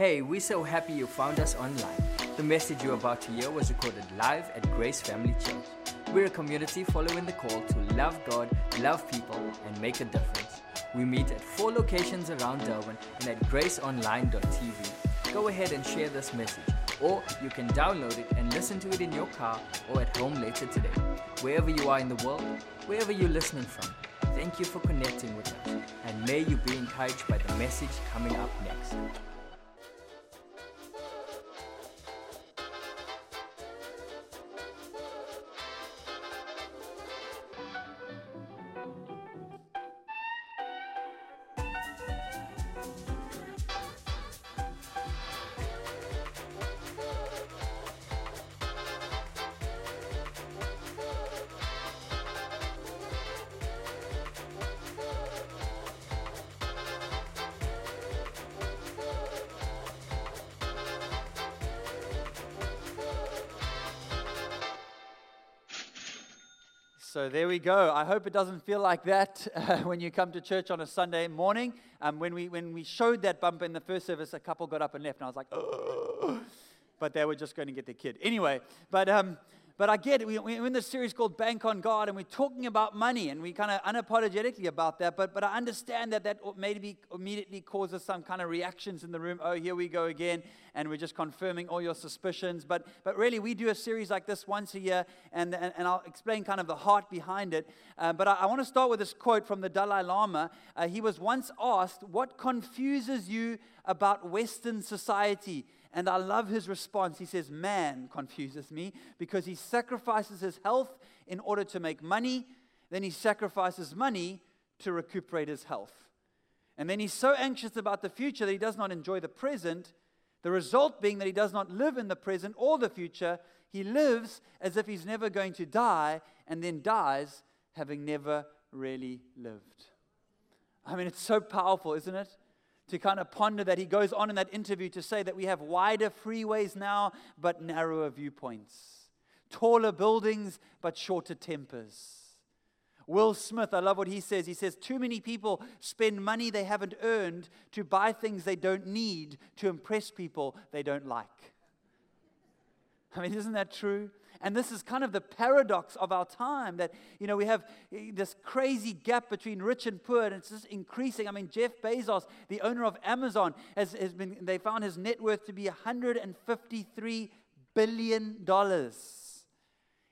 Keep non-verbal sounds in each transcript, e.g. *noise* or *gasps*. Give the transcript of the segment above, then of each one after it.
Hey, we're so happy you found us online. The message you're about to hear was recorded live at Grace Family Church. We're a community following the call to love God, love people, and make a difference. We meet at four locations around Durban and at graceonline.tv. Go ahead and share this message, or you can download it and listen to it in your car or at home later today. Wherever you are in the world, wherever you're listening from, thank you for connecting with us, and may you be encouraged by the message coming up next. There we go. I hope it doesn't feel like that *laughs* uh, when you come to church on a Sunday morning. Um, when, we, when we showed that bump in the first service, a couple got up and left, and I was like, oh, but they were just going to get their kid. Anyway, but um, but I get it. We, we're in this series called Bank on God, and we're talking about money, and we kind of unapologetically about that. But, but I understand that that maybe immediately causes some kind of reactions in the room. Oh, here we go again, and we're just confirming all your suspicions. But, but really, we do a series like this once a year, and, and, and I'll explain kind of the heart behind it. Uh, but I, I want to start with this quote from the Dalai Lama. Uh, he was once asked, What confuses you about Western society? And I love his response. He says, Man confuses me because he sacrifices his health in order to make money, then he sacrifices money to recuperate his health. And then he's so anxious about the future that he does not enjoy the present. The result being that he does not live in the present or the future. He lives as if he's never going to die and then dies having never really lived. I mean, it's so powerful, isn't it? To kind of ponder that. He goes on in that interview to say that we have wider freeways now, but narrower viewpoints, taller buildings, but shorter tempers. Will Smith, I love what he says. He says, Too many people spend money they haven't earned to buy things they don't need to impress people they don't like. *laughs* I mean, isn't that true? And this is kind of the paradox of our time that, you know, we have eh, this crazy gap between rich and poor, and it's just increasing. I mean, Jeff Bezos, the owner of Amazon, has, has been, they found his net worth to be $153 billion.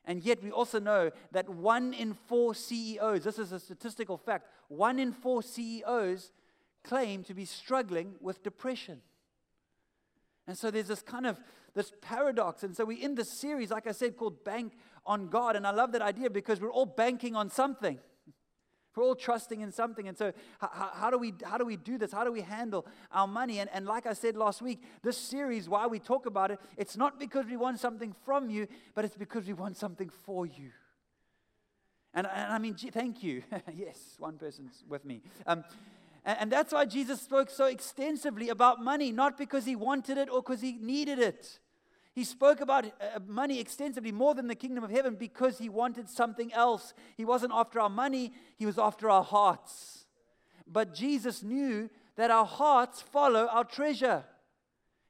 And yet, we also know that one in four CEOs, this is a statistical fact, one in four CEOs claim to be struggling with depression. And so there's this kind of this paradox. And so we're in this series, like I said, called Bank on God. And I love that idea because we're all banking on something. *laughs* We're all trusting in something. And so, how, how, do, we, how do we do this? How do we handle our money? And, and like I said last week, this series, why we talk about it, it's not because we want something from you, but it's because we want something for you. And, and I mean, thank you. *laughs* yes, one person's with me. Um, and, and that's why Jesus spoke so extensively about money, not because he wanted it or because he needed it. He spoke about uh, money extensively, more than the kingdom of heaven, because he wanted something else. He wasn't after our money, he was after our hearts. But Jesus knew that our hearts follow our treasure.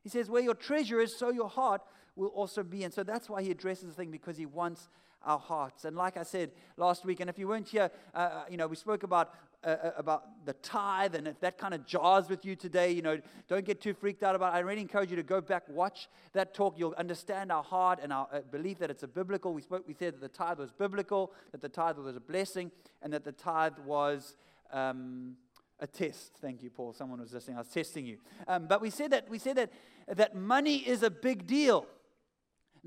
He says, Where your treasure is, so your heart will also be. And so that's why he addresses the thing, because he wants our hearts. And like I said last week, and if you weren't here, uh, uh you know, we spoke about uh, uh, about the tithe, and if that kind of jars with you today, you know, don't get too freaked out about it. I really encourage you to go back, watch that talk. You'll understand our heart and our uh, belief that it's a biblical. We spoke, we said that the tithe was biblical, that the tithe was a blessing, and that the tithe was. Um, a test. Thank you, Paul. Someone was listening. I was testing you. Um, but we said that we said that that money is a big deal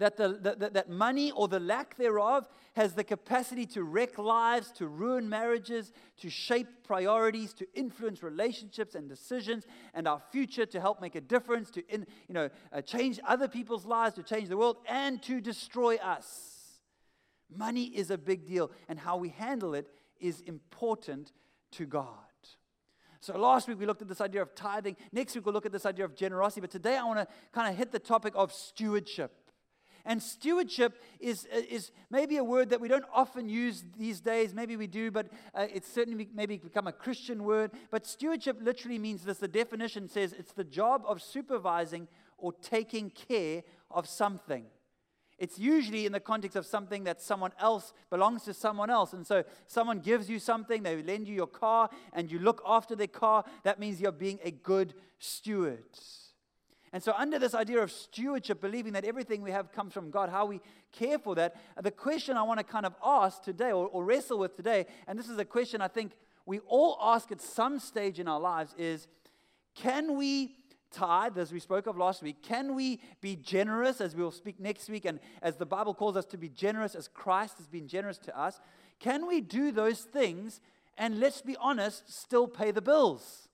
that, the, that, that money or the lack thereof has the capacity to wreck lives, to ruin marriages, to shape priorities, to influence relationships and decisions and our future, to help make a difference, to in, you know, uh, change other people's lives, to change the world, and to destroy us. Money is a big deal, and how we handle it is important to God. So last week we looked at this idea of tithing. Next week we'll look at this idea of generosity. But today I want to kind of hit the topic of stewardship. And stewardship is, is maybe a word that we don't often use these days. Maybe we do, but uh, it's certainly maybe become a Christian word. But stewardship literally means this the definition says it's the job of supervising or taking care of something. It's usually in the context of something that someone else belongs to someone else. And so someone gives you something, they lend you your car, and you look after their car. That means you're being a good steward. And so, under this idea of stewardship, believing that everything we have comes from God, how we care for that, the question I want to kind of ask today or, or wrestle with today, and this is a question I think we all ask at some stage in our lives, is can we tithe, as we spoke of last week? Can we be generous, as we'll speak next week, and as the Bible calls us to be generous, as Christ has been generous to us? Can we do those things and, let's be honest, still pay the bills?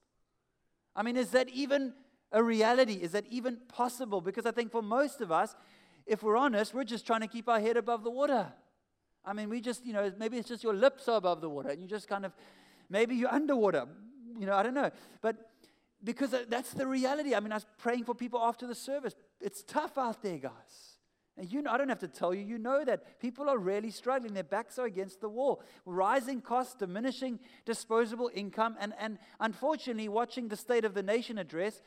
I mean, is that even a reality? Is that even possible? Because I think for most of us, if we're honest, we're just trying to keep our head above the water. I mean, we just, you know, maybe it's just your lips are above the water and you just kind of, maybe you're underwater. You know, I don't know. But because that's the reality. I mean, I was praying for people after the service. It's tough out there, guys. And you know, I don't have to tell you, you know that people are really struggling. Their backs are against the wall. Rising costs, diminishing disposable income, and, and unfortunately, watching the State of the Nation address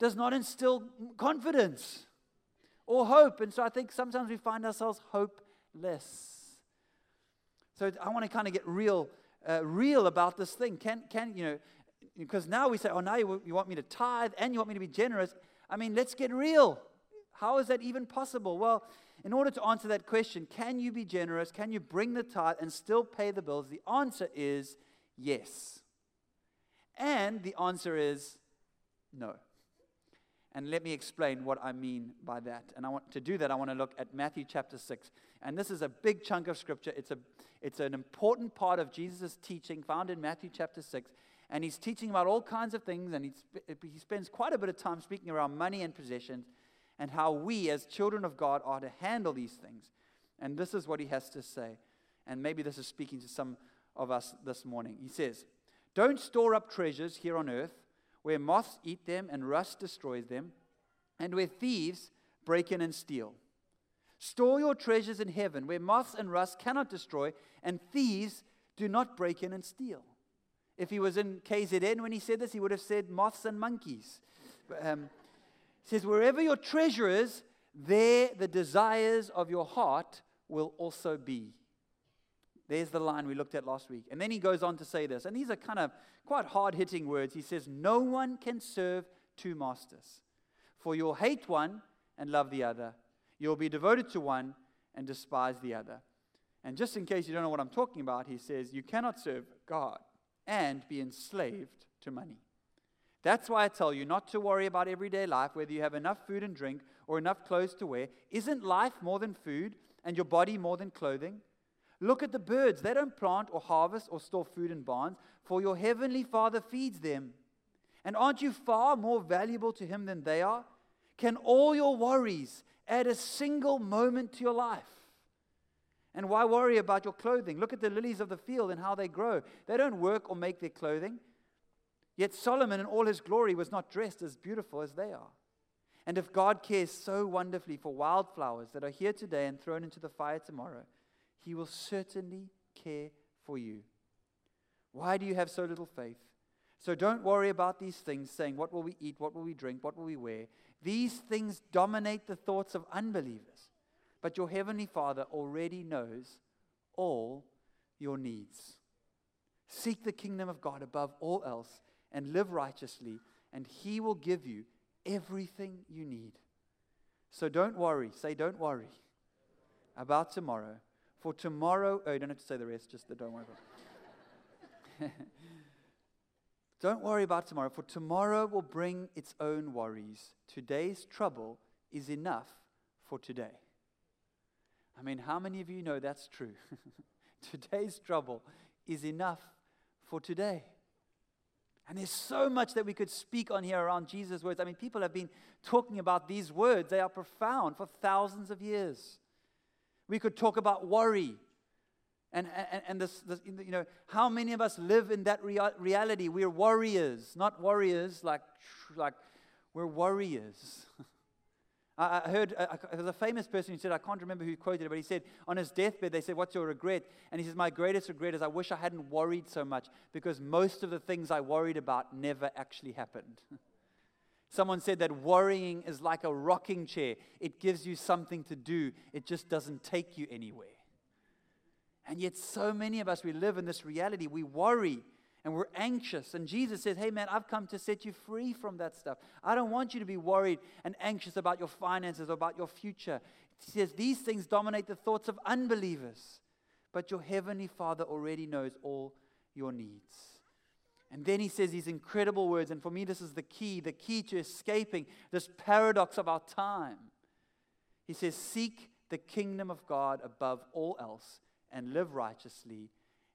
does not instill confidence or hope. And so I think sometimes we find ourselves hopeless. So I want to kind of get real, uh, real about this thing. Can, can you know, because now we say, oh, now you, you want me to tithe and you want me to be generous. I mean, let's get real. How is that even possible? Well, in order to answer that question, can you be generous? Can you bring the tithe and still pay the bills? The answer is yes. And the answer is no. And let me explain what I mean by that. And I want to do that, I want to look at Matthew chapter 6. And this is a big chunk of scripture. It's, a, it's an important part of Jesus' teaching found in Matthew chapter 6 and he's teaching about all kinds of things, and he spends quite a bit of time speaking around money and possessions and how we, as children of God, are to handle these things. And this is what he has to say. And maybe this is speaking to some of us this morning. He says, Don't store up treasures here on earth where moths eat them and rust destroys them, and where thieves break in and steal. Store your treasures in heaven where moths and rust cannot destroy, and thieves do not break in and steal. If he was in KZN when he said this, he would have said moths and monkeys. Um, he says, Wherever your treasure is, there the desires of your heart will also be. There's the line we looked at last week. And then he goes on to say this, and these are kind of quite hard hitting words. He says, No one can serve two masters, for you'll hate one and love the other. You'll be devoted to one and despise the other. And just in case you don't know what I'm talking about, he says, You cannot serve God and be enslaved to money. That's why I tell you not to worry about everyday life, whether you have enough food and drink or enough clothes to wear. Isn't life more than food and your body more than clothing? Look at the birds. They don't plant or harvest or store food in barns, for your heavenly Father feeds them. And aren't you far more valuable to Him than they are? Can all your worries add a single moment to your life? And why worry about your clothing? Look at the lilies of the field and how they grow. They don't work or make their clothing. Yet Solomon in all his glory was not dressed as beautiful as they are. And if God cares so wonderfully for wildflowers that are here today and thrown into the fire tomorrow, he will certainly care for you. Why do you have so little faith? So don't worry about these things, saying, What will we eat? What will we drink? What will we wear? These things dominate the thoughts of unbelievers. But your heavenly Father already knows all your needs. Seek the kingdom of God above all else and live righteously, and He will give you everything you need. So don't worry. Say, don't worry about tomorrow. For tomorrow, oh, you don't have to say the rest, just the don't worry about. *laughs* don't worry about tomorrow, for tomorrow will bring its own worries. Today's trouble is enough for today. I mean, how many of you know that's true? *laughs* Today's trouble is enough for today. And there's so much that we could speak on here around Jesus' words. I mean, people have been talking about these words, they are profound for thousands of years. We could talk about worry. And, and, and this, this, you know, how many of us live in that rea- reality? We're warriors, not warriors like, like we're warriors. *laughs* I, I heard, there was a famous person who said, I can't remember who quoted it, but he said, on his deathbed, they said, What's your regret? And he says, My greatest regret is I wish I hadn't worried so much because most of the things I worried about never actually happened. *laughs* Someone said that worrying is like a rocking chair. It gives you something to do, it just doesn't take you anywhere. And yet, so many of us, we live in this reality. We worry and we're anxious. And Jesus says, Hey, man, I've come to set you free from that stuff. I don't want you to be worried and anxious about your finances or about your future. He says, These things dominate the thoughts of unbelievers, but your heavenly Father already knows all your needs. And then he says these incredible words, and for me, this is the key the key to escaping this paradox of our time. He says, Seek the kingdom of God above all else and live righteously,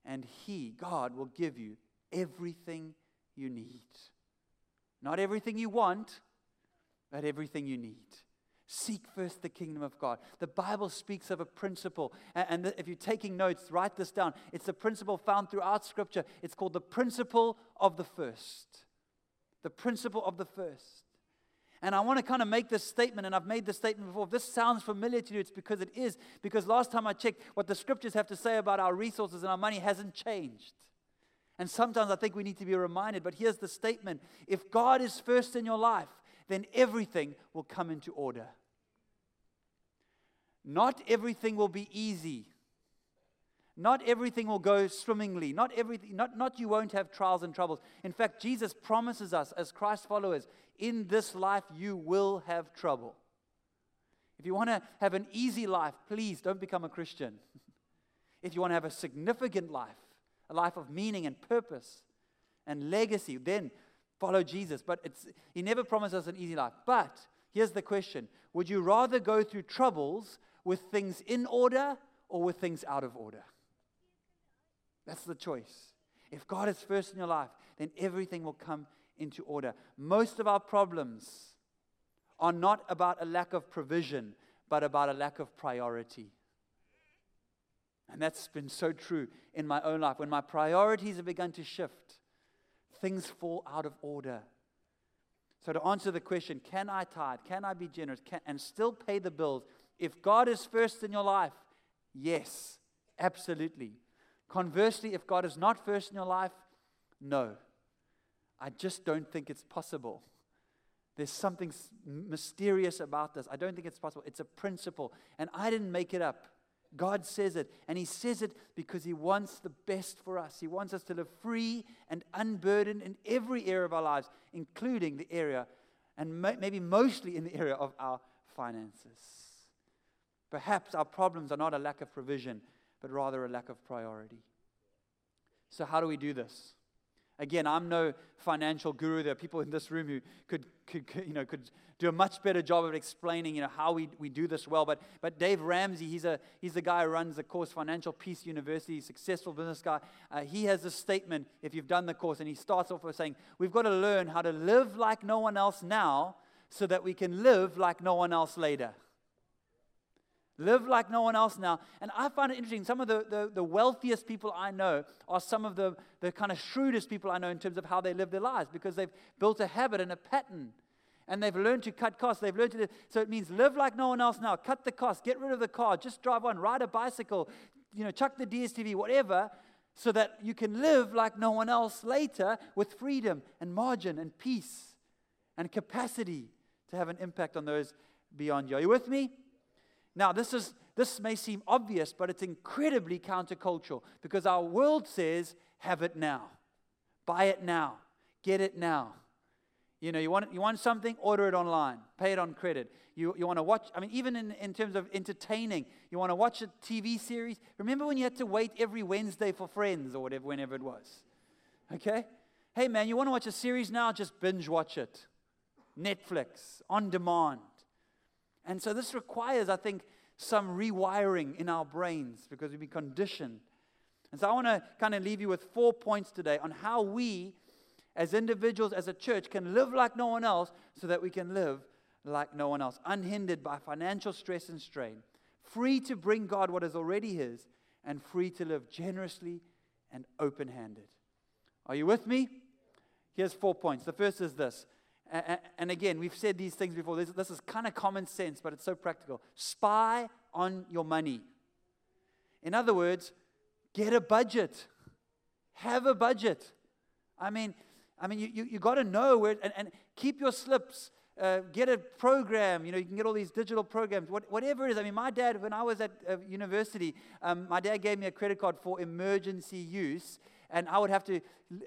and He, God, will give you everything you need. Not everything you want, but everything you need. Seek first the kingdom of God. The Bible speaks of a principle. And, if you're taking notes, write this down. It's a principle found throughout Scripture. It's called the principle of the first. The principle of the first. And I want to kind of make this statement, and I've made this statement before. If this sounds familiar to you, it's because it is. Because last time I checked, what the scriptures have to say about our resources and our money hasn't changed. And sometimes I think we need to be reminded, but here's the statement if God is first in your life, then everything will come into order. Not everything will be easy. Not everything will go swimmingly. Not everything, not, not you won't have trials and troubles. In fact, Jesus promises us as Christ followers, in this life you will have trouble. If you want to have an easy life, please don't become a Christian. if you want to have a significant life, a life of meaning and purpose and legacy, then follow Jesus. But it's, he never promised us an easy life. But here's the question Would you rather go through troubles with things in order or with things out of order? That's the choice. If God is first in your life, then everything will come into order. Most of our problems are not about a lack of provision, but about a lack of priority. And that's been so true in my own life. When my priorities have begun to shift, things fall out of order. So, to answer the question, can I tithe? Can I be generous? Can, and still pay the bills? If God is first in your life, yes, absolutely. Conversely, if God is not first in your life, no. I just don't think it's possible. There's something mysterious about this. I don't think it's possible. It's a principle. And I didn't make it up. God says it, and He says it because He wants the best for us. He wants us to live free and unburdened in every area of our lives, including the area, and maybe mostly in the area of our finances. Perhaps our problems are not a lack of provision, but rather a lack of priority. So, how do we do this? Again, I'm no financial guru. There are people in this room who could, could, you know, could do a much better job of explaining you know, how we, we do this well. But, but Dave Ramsey, he's, a, he's the guy who runs the course Financial Peace University, successful business guy. Uh, he has a statement, if you've done the course, and he starts off with saying, We've got to learn how to live like no one else now so that we can live like no one else later. Live like no one else now. And I find it interesting. Some of the, the, the, wealthiest people I know are some of the, the kind of shrewdest people I know in terms of how they live their lives because they've built a habit and a pattern. And they've learned to cut costs. They've learned to live. So it means live like no one else now. Cut the cost. Get rid of the car. Just drive on. Ride a bicycle. You know, chuck the DSTV, whatever, so that you can live like no one else later with freedom and margin and peace and capacity to have an impact on those beyond you. Are you with me? Now, this, is, this may seem obvious, but it's incredibly countercultural because our world says, have it now, buy it now, get it now. You know, you want, you want something, order it online, pay it on credit. You, you want to watch, I mean, even in, in terms of entertaining, you want to watch a TV series. Remember when you had to wait every Wednesday for Friends or whatever, whenever it was? Okay? Hey, man, you want to watch a series now? Just binge watch it. Netflix, on demand. And so this requires, I think, some rewiring in our brains because we've been conditioned. And so I want to kind of leave you with four points today on how we, as individuals, as a church, can live like no one else so that we can live like no one else, unhindered by financial stress and strain, free to bring God what is already His, and free to live generously and open handed. Are you with me? Here's four points. The first is this And, again, we've said these things before. This, this is kind of common sense, but it's so practical. Spy on your money. In other words, get a budget. Have a budget. I mean, I mean, you, you, you got to know where, and, and keep your slips. Uh, get a program. You know, you can get all these digital programs, what, whatever it is. I mean, my dad, when I was at uh, university, um, my dad gave me a credit card for emergency use, and I would have to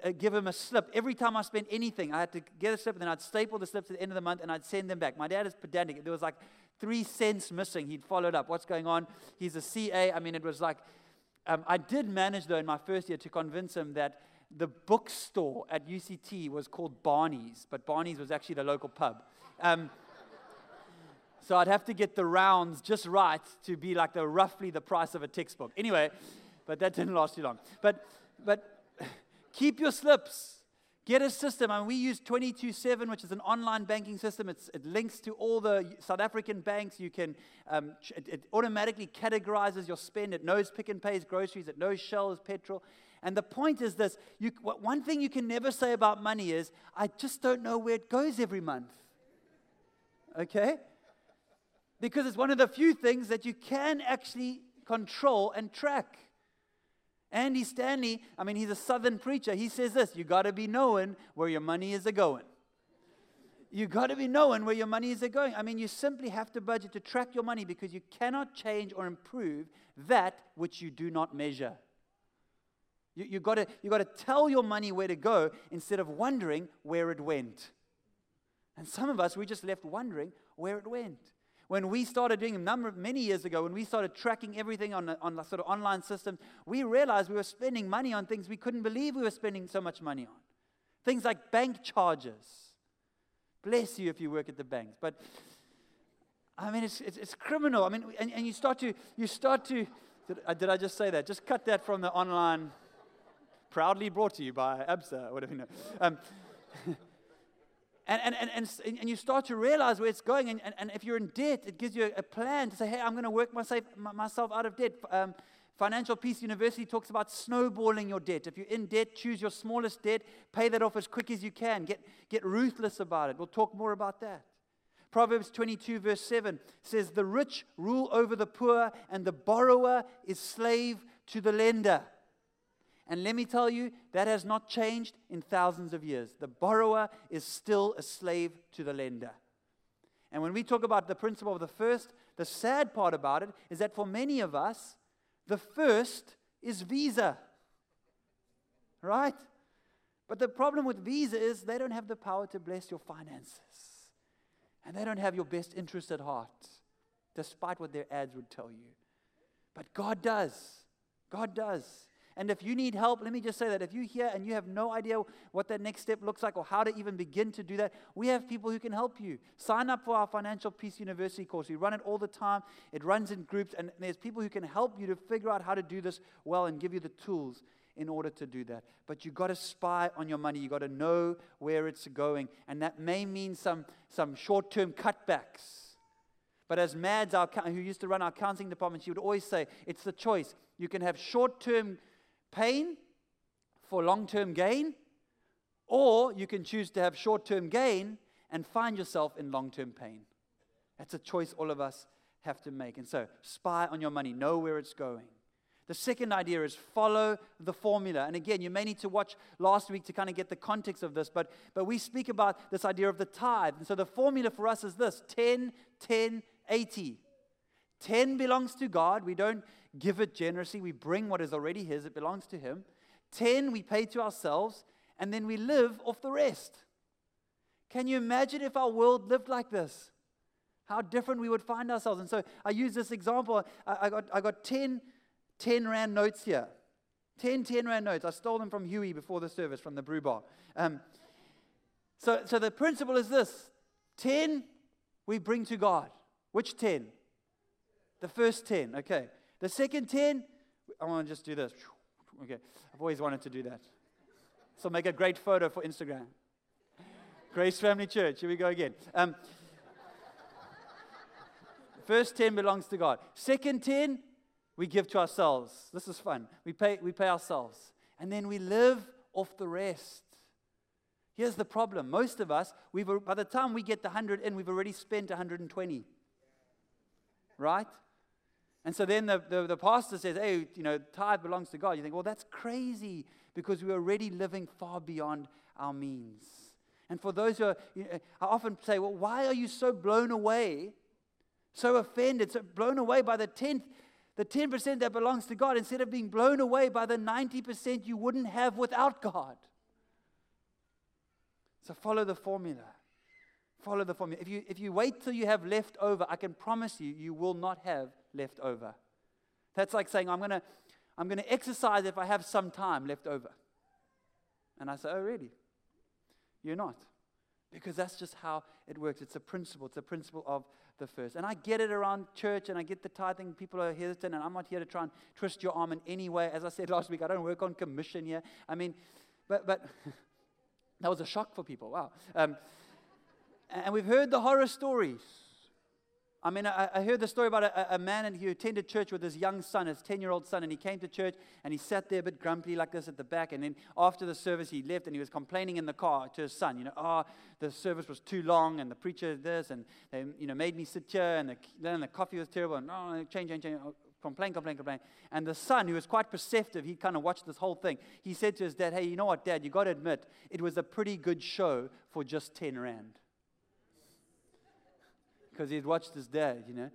uh, give him a slip every time I spent anything. I had to get a slip, and then I'd staple the slips at the end of the month, and I'd send them back. My dad is pedantic. There was like three cents missing. He'd followed up. What's going on? He's a CA. I mean, it was like. Um, I did manage, though, in my first year to convince him that the bookstore at UCT was called Barney's, but Barney's was actually the local pub. Um, so I'd have to get the rounds just right to be like the roughly the price of a textbook. Anyway, but that didn't last too long. But but keep your slips. Get a system. I mean, we use 22seven, which is an online banking system. It's, it links to all the South African banks. You can um, it, it automatically categorizes your spend. It knows Pick n Pay's groceries. It knows Shell is petrol. And the point is this you, one thing you can never say about money is, I just don't know where it goes every month. Okay? Because it's one of the few things that you can actually control and track. Andy Stanley, I mean, he's a southern preacher. He says this you got to be knowing where your money is a going. You got to be knowing where your money is a going. I mean, you simply have to budget to track your money because you cannot change or improve that which you do not measure. You, you got you to tell your money where to go instead of wondering where it went. And some of us, we just left wondering where it went. When we started doing a number of many years ago, when we started tracking everything on, on the sort of online system, we realized we were spending money on things we couldn't believe we were spending so much money on. Things like bank charges. Bless you if you work at the banks. But I mean, it's, it's, it's criminal. I mean, and, and you start to, you start to, did, uh, did I just say that? Just cut that from the online proudly brought to you by ABSA, whatever you know. Um, *laughs* and, and, and, and, and you start to realize where it's going. And, and, and if you're in debt, it gives you a, plan to say, hey, I'm going to work myself, myself out of debt. Um, Financial Peace University talks about snowballing your debt. If you're in debt, choose your smallest debt, pay that off as quick as you can. Get, get ruthless about it. We'll talk more about that. Proverbs 22, verse 7 says, The rich rule over the poor, and the borrower is slave to the lender. And let me tell you, that has not changed in thousands of years. The borrower is still a slave to the lender. And when we talk about the principle of the first, the sad part about it is that for many of us, the first is Visa. Right? But the problem with Visa is they don't have the power to bless your finances. And they don't have your best interest at heart, despite what their ads would tell you. But God does. God does. And if you need help, let me just say that if you're here and you have no idea what that next step looks like or how to even begin to do that, we have people who can help you. Sign up for our Financial Peace University course. We run it all the time, it runs in groups, and there's people who can help you to figure out how to do this well and give you the tools in order to do that. But you've got to spy on your money. You've got to know where it's going. And that may mean some, some short term cutbacks. But as Mads, our, who used to run our counseling department, she would always say, it's the choice. You can have short term pain for long term gain, or you can choose to have short term gain and find yourself in long term pain. That's a choice all of us have to make. And so, spy on your money, know where it's going. The second idea is follow the formula. And again, you may need to watch last week to kind of get the context of this, but, but we speak about this idea of the tithe. And so the formula for us is this 10, 10, 80. 10 belongs to God. We don't give it generously. We bring what is already His, it belongs to Him. 10 we pay to ourselves, and then we live off the rest. Can you imagine if our world lived like this? How different we would find ourselves. And so I use this example. I, I, got, I got 10, 10 Rand notes here. 10 10 Rand notes. I stole them from Huey before the service from the brew bar. Um, so, so the principle is this 10 we bring to God. Which 10? The first 10, okay. The second 10, I want to just do this. Okay, I've always wanted to do that. So make a great photo for Instagram. Grace Family Church, here we go again. Um, first 10 belongs to God. Second 10, we give to ourselves. This is fun. We pay, we pay ourselves. And then we live off the rest. Here's the problem. Most of us, we've, by the time we get the 100 in, we've already spent 120. Right? And so then the, the, the, pastor says, hey, you know, tithe belongs to God. You think, well, that's crazy because we're already living far beyond our means. And for those who are, you know, I often say, well, why are you so blown away, so offended, so blown away by the 10th, the 10% that belongs to God instead of being blown away by the 90% you wouldn't have without God? So follow the formula. Follow the formula. If you, if you wait till you have left over, I can promise you, you will not have left over. That's like saying, I'm going to I'm going to exercise if I have some time left over. And I say, Oh, really? You're not. Because that's just how it works. It's a principle. It's a principle of the first. And I get it around church and I get the tithing. People are hesitant, and I'm not here to try and twist your arm in any way. As I said *laughs* last week, I don't work on commission here. I mean, but, but *laughs* That was a shock for people. Wow. Um, and we've heard the horror stories. I mean, I, I heard the story about a, a, man and he attended church with his young son, his 10 year old son, and he came to church and he sat there a bit grumpy like this at the back. And then after the service, he left and he was complaining in the car to his son, you know, oh, the service was too long and the preacher this and they, you know, made me sit here and the, then the coffee was terrible and oh, change, change, change oh, complain, complain, complain. And the son, who was quite perceptive, he kind of watched this whole thing. He said to his dad, Hey, you know what, dad, you got to admit, it was a pretty good show for just 10 Rand. Because he'd watched his dad, you know.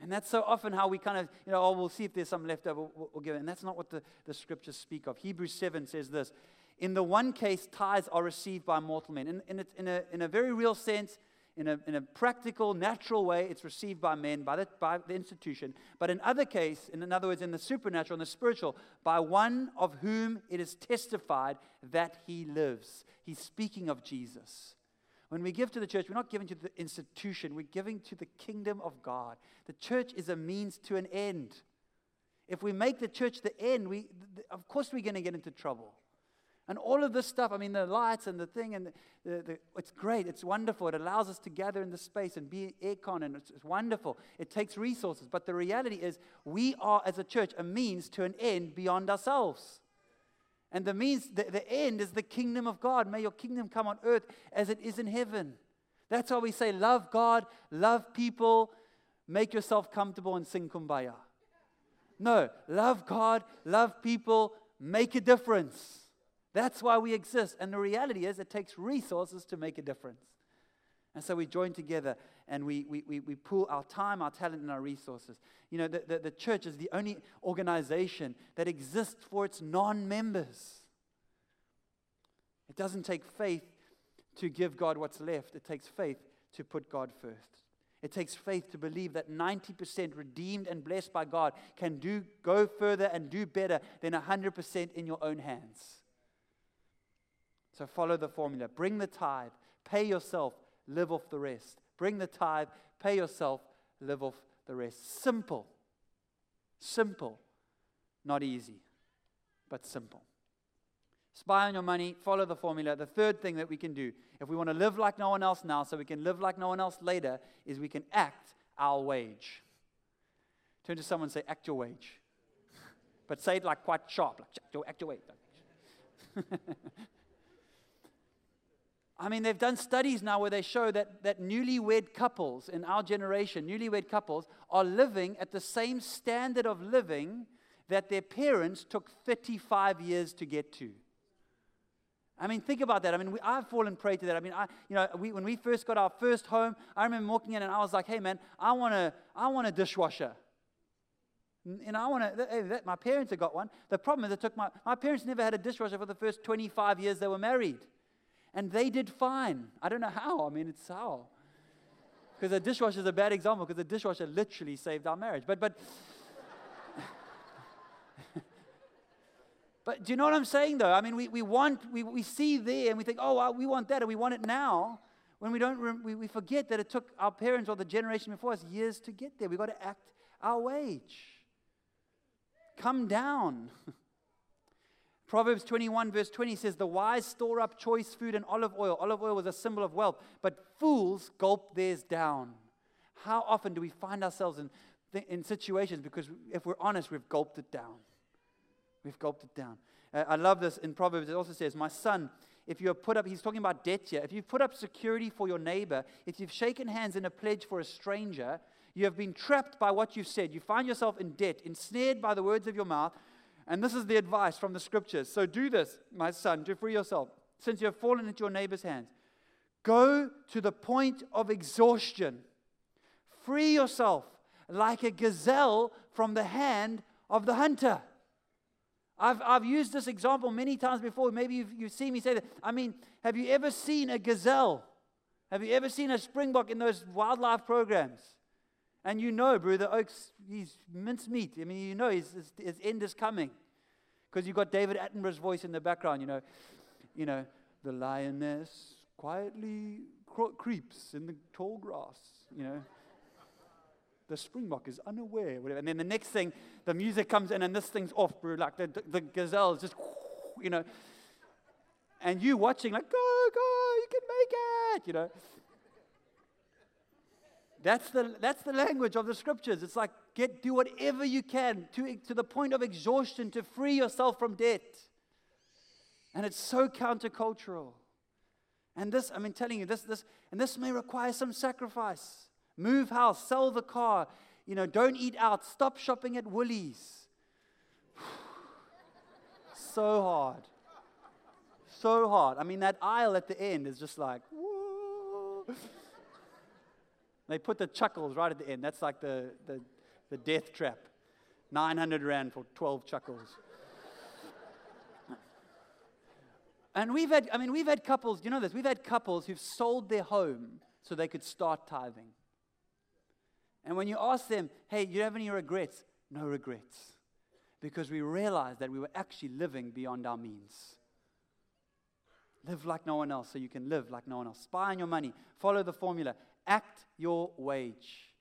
And that's so often how we kind of, you know, oh, we'll see if there's some left over, we'll, we'll give it. And that's not what the, the scriptures speak of. Hebrews 7 says this In the one case, tithes are received by mortal men. In, in, a, in, a, in a very real sense, in a, in a practical, natural way, it's received by men, by the, by the institution. But in other case, in other words, in the supernatural and the spiritual, by one of whom it is testified that he lives. He's speaking of Jesus. When we give to the church, we're not giving to the institution, we're giving to the kingdom of God. The church is a means to an end. If we make the church the end, we, of course we're going to get into trouble. And all of this stuff, I mean, the lights and the thing, and the, the, the, it's great. It's wonderful. It allows us to gather in the space and be aircon, and it's, it's wonderful. It takes resources. But the reality is, we are, as a church, a means to an end beyond ourselves. And the means, the, the end is the kingdom of God. May your kingdom come on earth as it is in heaven. That's why we say, love God, love people, make yourself comfortable, and sing kumbaya. No, love God, love people, make a difference. That's why we exist. And the reality is, it takes resources to make a difference. And so we join together and we, we, we, we pool our time, our talent, and our resources. You know, the, the, the church is the only organization that exists for its non members. It doesn't take faith to give God what's left, it takes faith to put God first. It takes faith to believe that 90% redeemed and blessed by God can do, go further and do better than 100% in your own hands. So follow the formula. Bring the tithe, pay yourself, live off the rest. Bring the tithe, pay yourself, live off the rest. Simple. Simple. Not easy, but simple. Spy on your money, follow the formula. The third thing that we can do, if we want to live like no one else now, so we can live like no one else later, is we can act our wage. Turn to someone and say, Act your wage. *laughs* but say it like quite sharp, like, act your wage. *laughs* *laughs* I mean, they've done studies now where they show that, that newlywed couples in our generation, newlywed couples, are living at the same standard of living that their parents took 35 years to get to. I mean, think about that. I mean, we, I've fallen prey to that. I mean, I, you know, we, when we first got our first home, I remember walking in and I was like, "Hey, man, I want a, I want a dishwasher." And I want to. Hey, my parents have got one. The problem is, it took my my parents never had a dishwasher for the first 25 years they were married and they did fine. I don't know how. I mean, it's how. Because the dishwasher is a bad example because the dishwasher literally saved our marriage. But, but, *laughs* but do you know what I'm saying though? I mean, we, we want, we, we see there and we think, oh, well, we want that and we want it now. When we don't, we, we forget that it took our parents or the generation before us years to get there. We've got to act our wage. Come down. *laughs* Proverbs 21, verse 20 says, The wise store up choice food and olive oil. Olive oil was a symbol of wealth, but fools gulp theirs down. How often do we find ourselves in, in situations because if we're honest, we've gulped it down? We've gulped it down. Uh, I love this in Proverbs. It also says, My son, if you have put up, he's talking about debt here. If you've put up security for your neighbor, if you've shaken hands in a pledge for a stranger, you have been trapped by what you've said. You find yourself in debt, ensnared by the words of your mouth. And this is the advice from the scriptures. So do this, my son, to free yourself, since you have fallen into your neighbor's hands. Go to the point of exhaustion. Free yourself like a gazelle from the hand of the hunter. I've, I've used this example many times before. Maybe you've, you've seen me say that. I mean, have you ever seen a gazelle? Have you ever seen a springbok in those wildlife programs? And you know, Brother Oaks, he's mincemeat. I mean, you know his, his, his end is coming. Because you've got David Attenborough's voice in the background, you know. You know, the lioness quietly creeps in the tall grass, you know. The springbok is unaware, whatever. And then the next thing, the music comes in and this thing's off, bro. Like the, the, the gazelle is just, you know. And you watching, like, go, go, you can make it, you know. That's the, that's the language of the scriptures. It's like, get, do whatever you can to, to the point of exhaustion to free yourself from debt. And it's so countercultural. And this, I mean, telling you, this, this, and this may require some sacrifice. Move house, sell the car, you know, don't eat out, stop shopping at Woolies. *sighs* so hard. So hard. I mean, that aisle at the end is just like, whoa. They put the chuckles right at the end. That's like the, the, the death trap. 900 Rand for 12 chuckles. *laughs* and we've had, I mean, we've had couples, you know this, we've had couples who've sold their home so they could start tithing. And when you ask them, hey, you have any regrets? No regrets. Because we realized that we were actually living beyond our means. Live like no one else so you can live like no one else. Spy on your money. Follow the formula act your wage.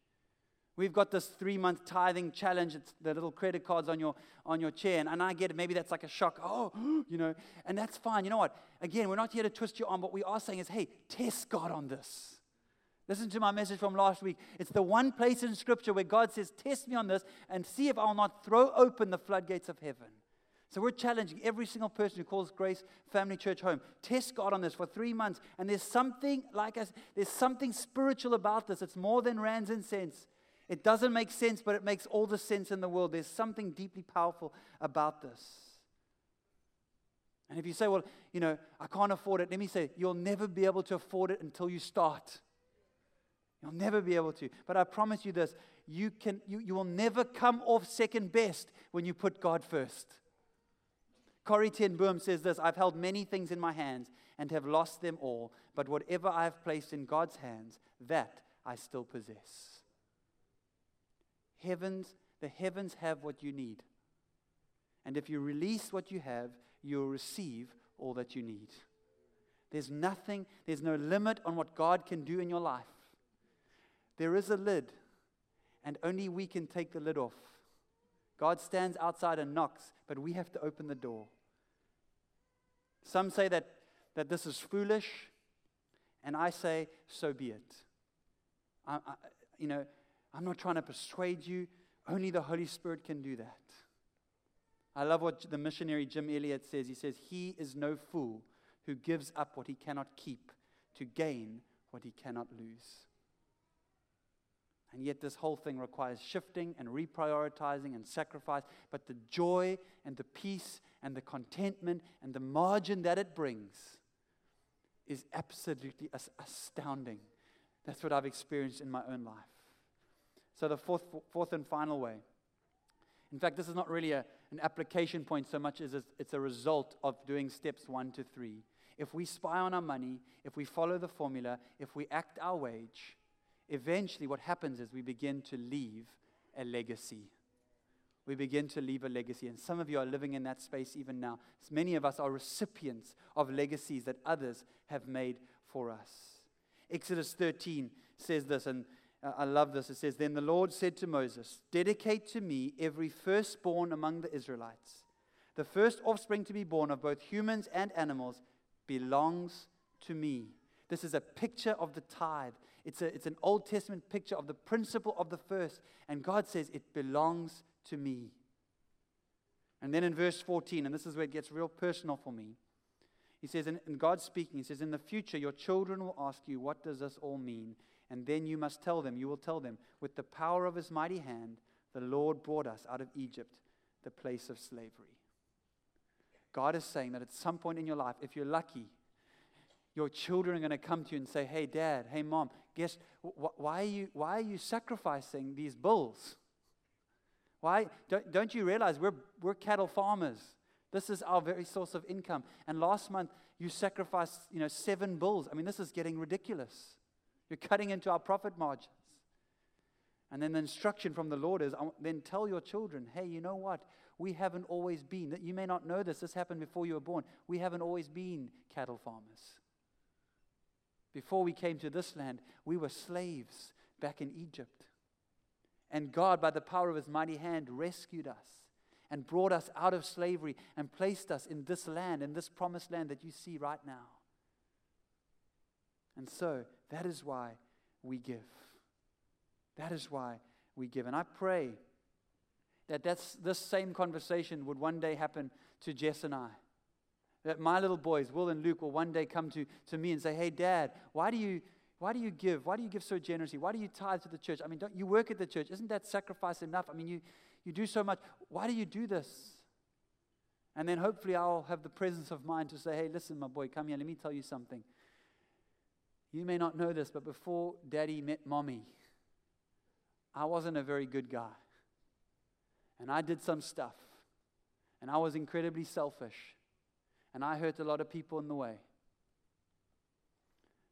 We've got this three month tithing challenge. It's the little credit cards on your, on your chair. And, and I get it. Maybe that's like a shock. Oh, *gasps* you know, and that's fine. You know what? Again, we're not here to twist your arm. What we are saying is, hey, test God on this. Listen to my message from last week. It's the one place in Scripture where God says, Test me on this and see if I'll not throw open the floodgates of heaven. So we're challenging every single person who calls Grace Family Church home. Test God on this for three months. And there's something, like us, there's something spiritual about this. It's more than rands and cents. It doesn't make sense, but it makes all the sense in the world. There's something deeply powerful about this. And if you say, well, you know, I can't afford it, let me say, you'll never be able to afford it until you start. You'll never be able to. But I promise you this you, can, you, you will never come off second best when you put God first. Corrie ten Boom says this I've held many things in my hands and have lost them all, but whatever I have placed in God's hands, that I still possess. Heavens, the heavens have what you need. And if you release what you have, you'll receive all that you need. There's nothing, there's no limit on what God can do in your life. There is a lid, and only we can take the lid off. God stands outside and knocks, but we have to open the door. Some say that, that this is foolish, and I say, so be it. I, I, you know, I'm not trying to persuade you. Only the Holy Spirit can do that. I love what the missionary Jim Elliot says. He says, He is no fool who gives up what he cannot keep to gain what he cannot lose. And yet, this whole thing requires shifting and reprioritizing and sacrifice. But the joy and the peace and the contentment and the margin that it brings is absolutely astounding. That's what I've experienced in my own life. So, the fourth, fourth and final way. In fact, this is not really a, an application point so much as it's a result of doing steps one to three. If we spy on our money, if we follow the formula, if we act our wage, eventually what happens is we begin to leave a legacy. We begin to leave a legacy. And some of you are living in that space even now. Many of us are recipients of legacies that others have made for us. Exodus 13 says this, and uh, I love this. It says, Then the Lord said to Moses, Dedicate to me every firstborn among the Israelites. The first offspring to be born of both humans and animals belongs to me. This is a picture of the tithe. It's, a, it's an Old Testament picture of the principle of the first. And God says, It belongs to me. And then in verse 14, and this is where it gets real personal for me, he says, and, and God speaking, he says, In the future, your children will ask you, What does this all mean? And then you must tell them, you will tell them, with the power of his mighty hand, the Lord brought us out of Egypt, the place of slavery. God is saying that at some point in your life, if you're lucky, your children are going to come to you and say, Hey, dad, hey, mom, guess wh- why, are you, why are you sacrificing these bulls? Why? Don't, don't you realize we're, we're cattle farmers? This is our very source of income. And last month, you sacrificed, you know, seven bulls. I mean, this is getting ridiculous. You're cutting into our profit margins. And then the instruction from the Lord is then tell your children, hey, you know what? We haven't always been, you may not know this, this happened before you were born. We haven't always been cattle farmers. Before we came to this land, we were slaves back in Egypt. And God, by the power of his mighty hand, rescued us and brought us out of slavery and placed us in this land, in this promised land that you see right now. And so, that is why we give. That is why we give. And I pray that that's, this same conversation would one day happen to Jess and I. That my little boys, Will and Luke, will one day come to, to me and say, Hey, Dad, why do, you, why do you give? Why do you give so generously? Why do you tithe to the church? I mean, don't, you work at the church. Isn't that sacrifice enough? I mean, you, you do so much. Why do you do this? And then hopefully I'll have the presence of mind to say, Hey, listen, my boy, come here. Let me tell you something. You may not know this, but before daddy met mommy, I wasn't a very good guy. And I did some stuff. And I was incredibly selfish. And I hurt a lot of people in the way.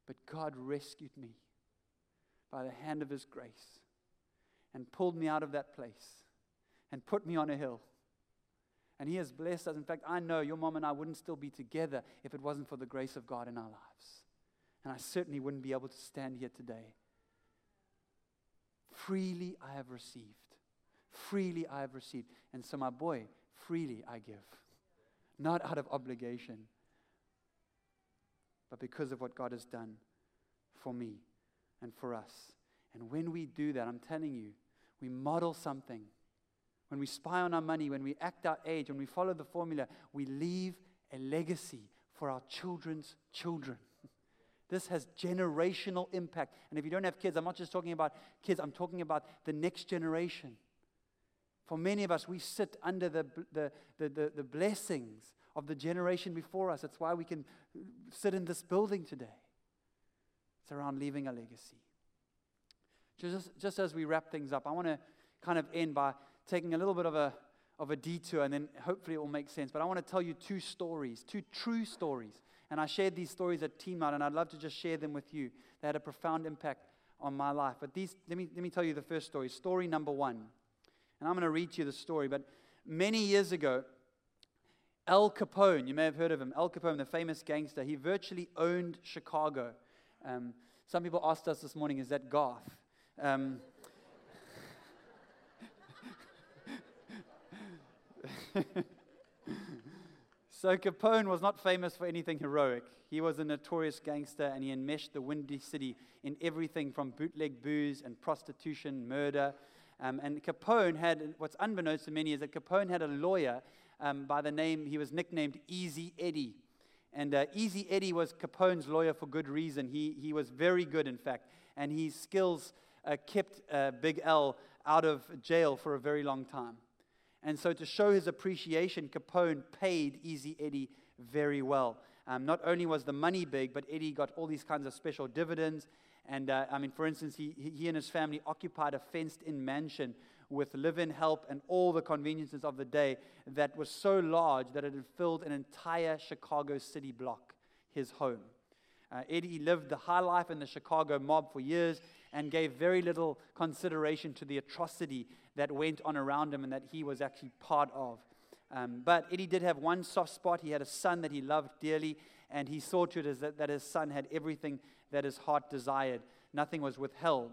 But God rescued me by the hand of His grace and pulled me out of that place and put me on a hill. And He has blessed us. In fact, I know your mom and I wouldn't still be together if it wasn't for the grace of God in our lives. And I certainly wouldn't be able to stand here today. Freely I have received. Freely I have received. And so, my boy, freely I give not out of obligation, but because of what God has done for me and for us. And when we do that, I'm telling you, we model something. When we spy on our money, when we act our age, when we follow the formula, we leave a legacy for our children's children. *laughs* This has generational impact. And if you don't have kids, I'm not just talking about kids, I'm talking about the next generation. For many of us, we sit under the, the, the, the, blessings of the generation before us. That's why we can uh, sit in this building today. It's around leaving a legacy. Just, just as we wrap things up, I want to kind of end by taking a little bit of a, of a detour, and then hopefully it will make sense. But I want to tell you two stories, two true stories. And I shared these stories at Team Out, and I'd love to just share them with you. They had a profound impact on my life. But these, let me, let me tell you the first story. Story number one. And I'm going to read you the story. But many years ago, Al Capone, you may have heard of him, Al Capone, the famous gangster, he virtually owned Chicago. Um, some people asked us this morning, is that Garth? Um, *laughs* so Capone was not famous for anything heroic. He was a notorious gangster and he enmeshed the Windy City in everything from bootleg booze and prostitution, murder, um, and Capone had, what's unbeknownst to many is that Capone had a lawyer um, by the name, he was nicknamed Easy Eddie. And uh, Easy Eddie was Capone's lawyer for good reason. He, he was very good, in fact. And his skills uh, kept uh, Big Al out of jail for a very long time. And so, to show his appreciation, Capone paid Easy Eddie very well. Um, not only was the money big, but Eddie got all these kinds of special dividends and uh, I mean, for instance, he, he and his family occupied a fenced in mansion with live in help and all the conveniences of the day that was so large that it had filled an entire Chicago city block, his home. Uh, Eddie lived the high life in the Chicago mob for years and gave very little consideration to the atrocity that went on around him and that he was actually part of. Um, but Eddie did have one soft spot. He had a son that he loved dearly, and he saw to it that, that his son had everything that his heart desired. Nothing was withheld.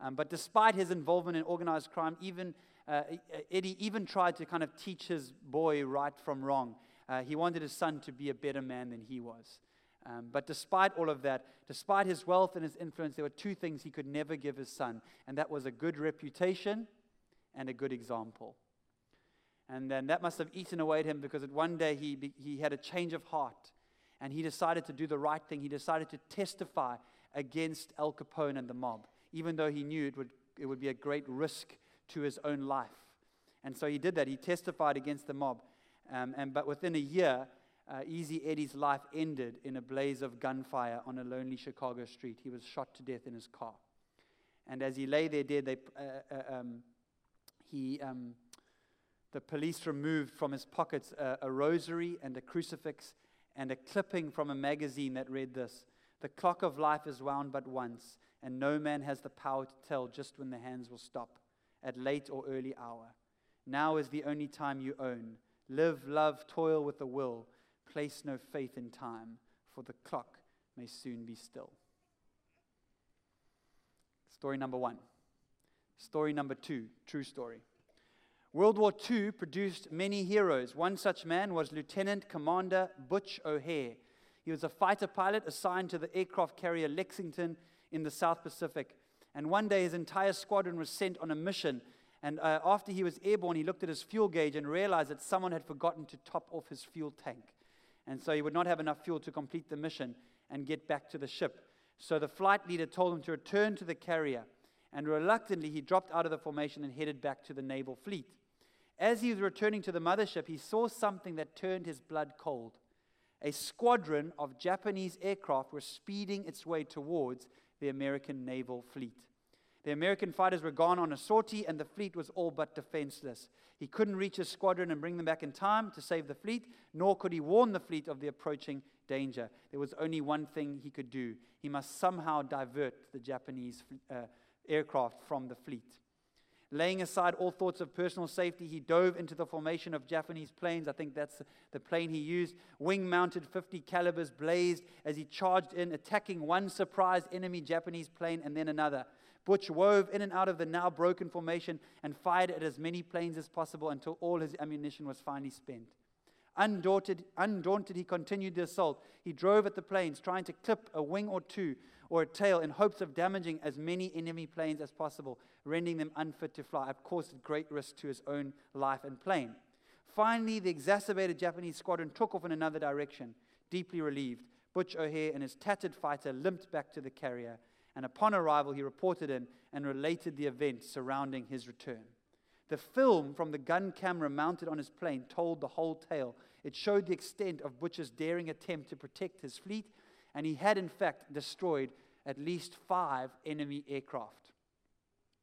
Um, but despite his involvement in organized crime, even uh, Eddie even tried to kind of teach his boy right from wrong. Uh, he wanted his son to be a better man than he was. Um, but despite all of that, despite his wealth and his influence, there were two things he could never give his son, and that was a good reputation and a good example. And then that must have eaten away at him because one day he, he had a change of heart and he decided to do the right thing. He decided to testify against Al Capone and the mob, even though he knew it would, it would be a great risk to his own life. And so he did that. He testified against the mob. Um, and, but within a year, uh, Easy Eddie's life ended in a blaze of gunfire on a lonely Chicago street. He was shot to death in his car. And as he lay there dead, they, uh, uh, um, he, um, the police removed from his pockets a, a rosary and a crucifix and a clipping from a magazine that read this The clock of life is wound but once, and no man has the power to tell just when the hands will stop, at late or early hour. Now is the only time you own. Live, love, toil with a will. Place no faith in time, for the clock may soon be still. Story number one. Story number two, true story. World War II produced many heroes. One such man was Lieutenant Commander Butch O'Hare. He was a fighter pilot assigned to the aircraft carrier Lexington in the South Pacific. And one day his entire squadron was sent on a mission. And uh, after he was airborne, he looked at his fuel gauge and realized that someone had forgotten to top off his fuel tank. And so he would not have enough fuel to complete the mission and get back to the ship. So the flight leader told him to return to the carrier. And reluctantly, he dropped out of the formation and headed back to the naval fleet. As he was returning to the mothership, he saw something that turned his blood cold. A squadron of Japanese aircraft were speeding its way towards the American naval fleet. The American fighters were gone on a sortie, and the fleet was all but defenseless. He couldn't reach his squadron and bring them back in time to save the fleet, nor could he warn the fleet of the approaching danger. There was only one thing he could do he must somehow divert the Japanese uh, aircraft from the fleet. Laying aside all thoughts of personal safety, he dove into the formation of Japanese planes. I think that's the plane he used. Wing mounted 50 calibers blazed as he charged in, attacking one surprised enemy Japanese plane and then another. Butch wove in and out of the now broken formation and fired at as many planes as possible until all his ammunition was finally spent. Undaunted, undaunted, he continued the assault. He drove at the planes, trying to clip a wing or two or a tail in hopes of damaging as many enemy planes as possible, rendering them unfit to fly, of course, at great risk to his own life and plane. Finally, the exacerbated Japanese squadron took off in another direction. Deeply relieved, Butch O'Hare and his tattered fighter limped back to the carrier, and upon arrival, he reported in and related the events surrounding his return. The film from the gun camera mounted on his plane told the whole tale. It showed the extent of Butch's daring attempt to protect his fleet, and he had in fact destroyed at least five enemy aircraft.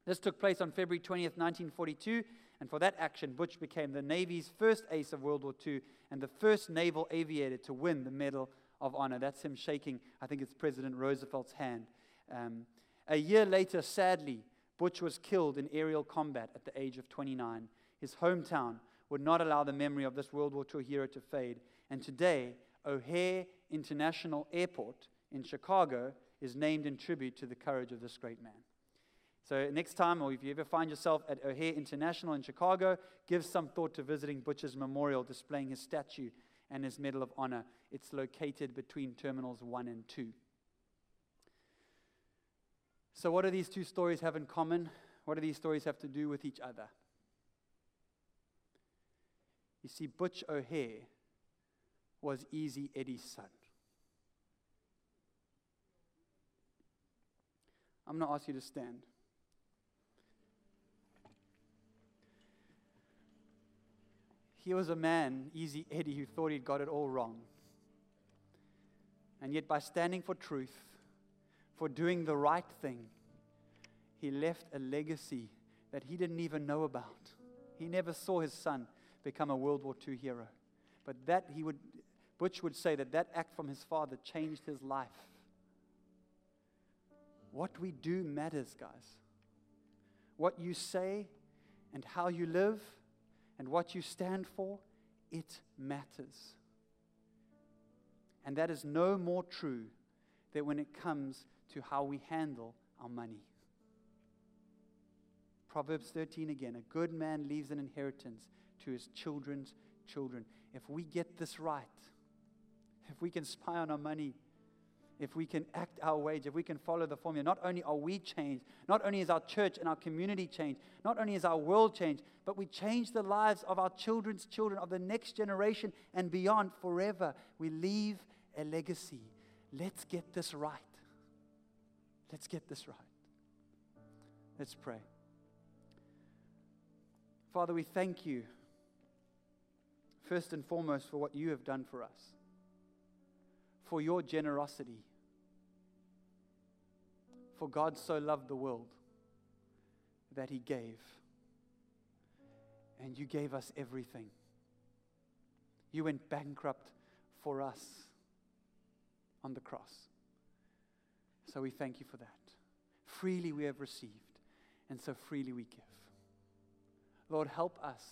This took place on February 20th, 1942, and for that action, Butch became the Navy's first ace of World War II and the first naval aviator to win the Medal of Honor. That's him shaking, I think it's President Roosevelt's hand. Um, a year later, sadly, Butch was killed in aerial combat at the age of 29. His hometown would not allow the memory of this World War II hero to fade. And today, O'Hare International Airport in Chicago is named in tribute to the courage of this great man. So, next time, or if you ever find yourself at O'Hare International in Chicago, give some thought to visiting Butcher's memorial displaying his statue and his Medal of Honor. It's located between terminals 1 and 2. So, what do these two stories have in common? What do these stories have to do with each other? You see, Butch O'Hare was Easy Eddie's son. I'm going to ask you to stand. He was a man, Easy Eddie, who thought he'd got it all wrong. And yet, by standing for truth, for doing the right thing, he left a legacy that he didn't even know about. He never saw his son become a World War II hero. But that he would, Butch would say that that act from his father changed his life. What we do matters, guys. What you say and how you live and what you stand for, it matters. And that is no more true than when it comes to how we handle our money. Proverbs 13 again a good man leaves an inheritance to his children's children. If we get this right, if we can spy on our money, if we can act our wage, if we can follow the formula, not only are we changed, not only is our church and our community changed, not only is our world changed, but we change the lives of our children's children, of the next generation and beyond forever. We leave a legacy. Let's get this right. Let's get this right. Let's pray. Father, we thank you first and foremost for what you have done for us for your generosity. For God so loved the world that he gave. And you gave us everything. You went bankrupt for us on the cross. So we thank you for that. Freely we have received, and so freely we give. Lord, help us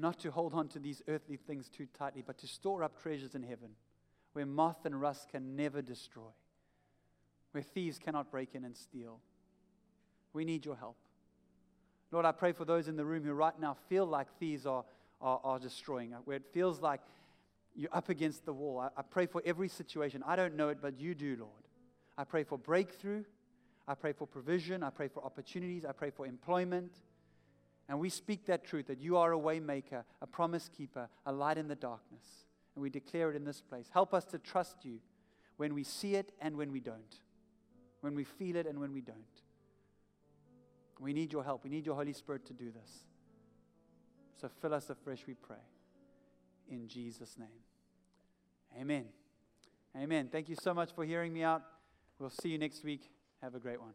not to hold on to these earthly things too tightly, but to store up treasures in heaven where moth and rust can never destroy, where thieves cannot break in and steal. We need your help. Lord, I pray for those in the room who right now feel like thieves are, are, are destroying, where it feels like you're up against the wall. I, I pray for every situation. I don't know it, but you do, Lord. I pray for breakthrough. I pray for provision. I pray for opportunities. I pray for employment. And we speak that truth that you are a waymaker, a promise keeper, a light in the darkness and we declare it in this place. Help us to trust you when we see it and when we don't, when we feel it and when we don't. We need your help. We need your Holy Spirit to do this. So fill us afresh, we pray. In Jesus' name. Amen. Amen. Thank you so much for hearing me out. We'll see you next week. Have a great one.